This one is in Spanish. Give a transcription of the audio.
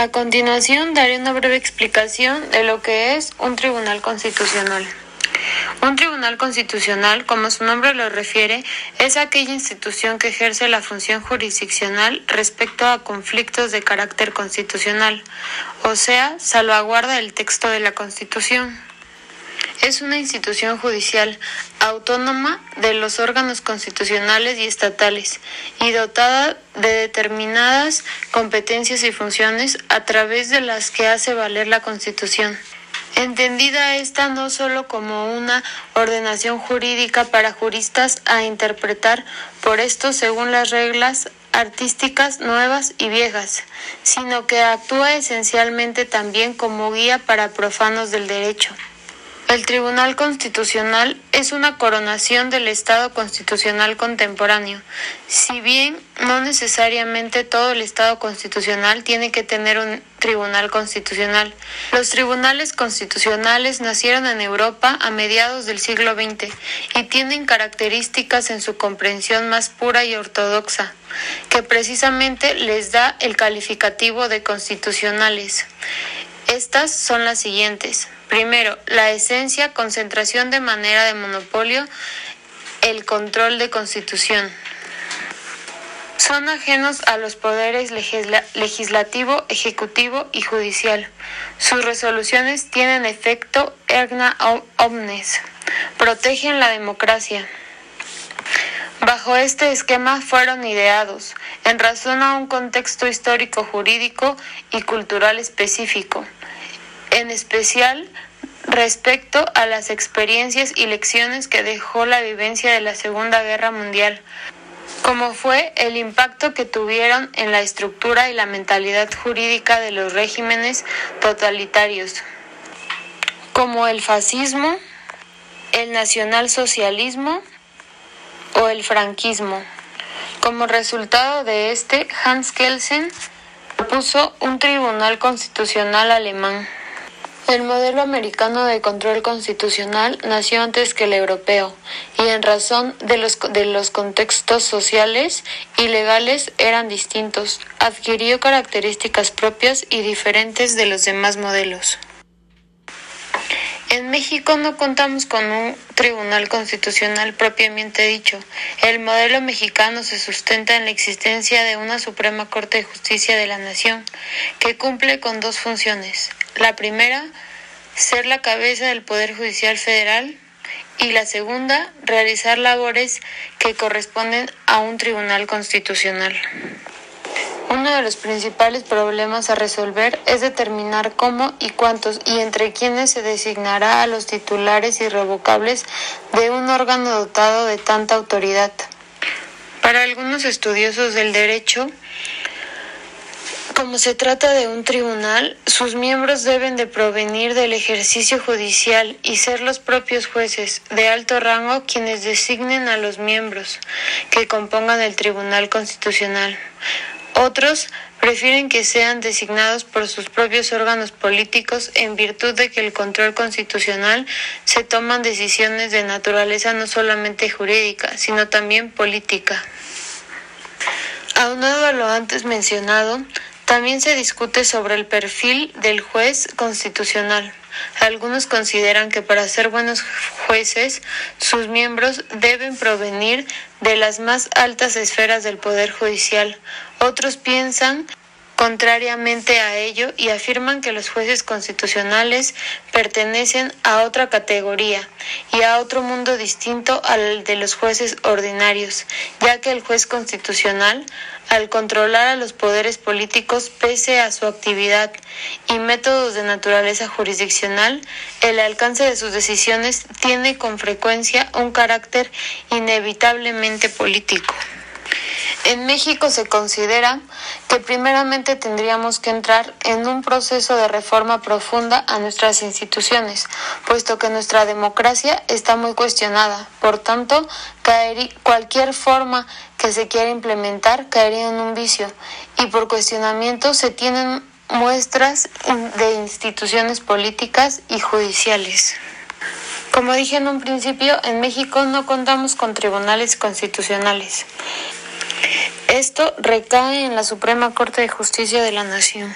A continuación daré una breve explicación de lo que es un tribunal constitucional. Un tribunal constitucional, como su nombre lo refiere, es aquella institución que ejerce la función jurisdiccional respecto a conflictos de carácter constitucional, o sea, salvaguarda el texto de la Constitución. Es una institución judicial autónoma de los órganos constitucionales y estatales y dotada de determinadas competencias y funciones a través de las que hace valer la Constitución. Entendida esta no solo como una ordenación jurídica para juristas a interpretar por esto según las reglas artísticas nuevas y viejas, sino que actúa esencialmente también como guía para profanos del derecho. El Tribunal Constitucional es una coronación del Estado constitucional contemporáneo. Si bien no necesariamente todo el Estado constitucional tiene que tener un Tribunal Constitucional, los tribunales constitucionales nacieron en Europa a mediados del siglo XX y tienen características en su comprensión más pura y ortodoxa, que precisamente les da el calificativo de constitucionales. Estas son las siguientes. Primero, la esencia, concentración de manera de monopolio, el control de constitución. Son ajenos a los poderes legislativo, ejecutivo y judicial. Sus resoluciones tienen efecto erga omnes. Protegen la democracia. Bajo este esquema fueron ideados, en razón a un contexto histórico, jurídico y cultural específico en especial respecto a las experiencias y lecciones que dejó la vivencia de la Segunda Guerra Mundial, como fue el impacto que tuvieron en la estructura y la mentalidad jurídica de los regímenes totalitarios, como el fascismo, el nacionalsocialismo o el franquismo. Como resultado de este, Hans Kelsen propuso un tribunal constitucional alemán. El modelo americano de control constitucional nació antes que el europeo y en razón de los, de los contextos sociales y legales eran distintos, adquirió características propias y diferentes de los demás modelos. México no contamos con un tribunal constitucional propiamente dicho. El modelo mexicano se sustenta en la existencia de una Suprema Corte de Justicia de la Nación, que cumple con dos funciones. La primera, ser la cabeza del Poder Judicial Federal y la segunda, realizar labores que corresponden a un tribunal constitucional. Uno de los principales problemas a resolver es determinar cómo y cuántos y entre quiénes se designará a los titulares irrevocables de un órgano dotado de tanta autoridad. Para algunos estudiosos del derecho, como se trata de un tribunal, sus miembros deben de provenir del ejercicio judicial y ser los propios jueces de alto rango quienes designen a los miembros que compongan el Tribunal Constitucional. Otros prefieren que sean designados por sus propios órganos políticos en virtud de que el control constitucional se toman decisiones de naturaleza no solamente jurídica, sino también política. Aunado a lo antes mencionado, también se discute sobre el perfil del juez constitucional. Algunos consideran que para ser buenos jueces, sus miembros deben provenir de las más altas esferas del Poder Judicial. Otros piensan contrariamente a ello y afirman que los jueces constitucionales pertenecen a otra categoría y a otro mundo distinto al de los jueces ordinarios, ya que el juez constitucional al controlar a los poderes políticos pese a su actividad y métodos de naturaleza jurisdiccional, el alcance de sus decisiones tiene con frecuencia un carácter inevitablemente político. En México se considera que primeramente tendríamos que entrar en un proceso de reforma profunda a nuestras instituciones, puesto que nuestra democracia está muy cuestionada. Por tanto, cualquier forma que se quiera implementar caería en un vicio y por cuestionamiento se tienen muestras de instituciones políticas y judiciales. Como dije en un principio, en México no contamos con tribunales constitucionales. Esto recae en la Suprema Corte de Justicia de la Nación.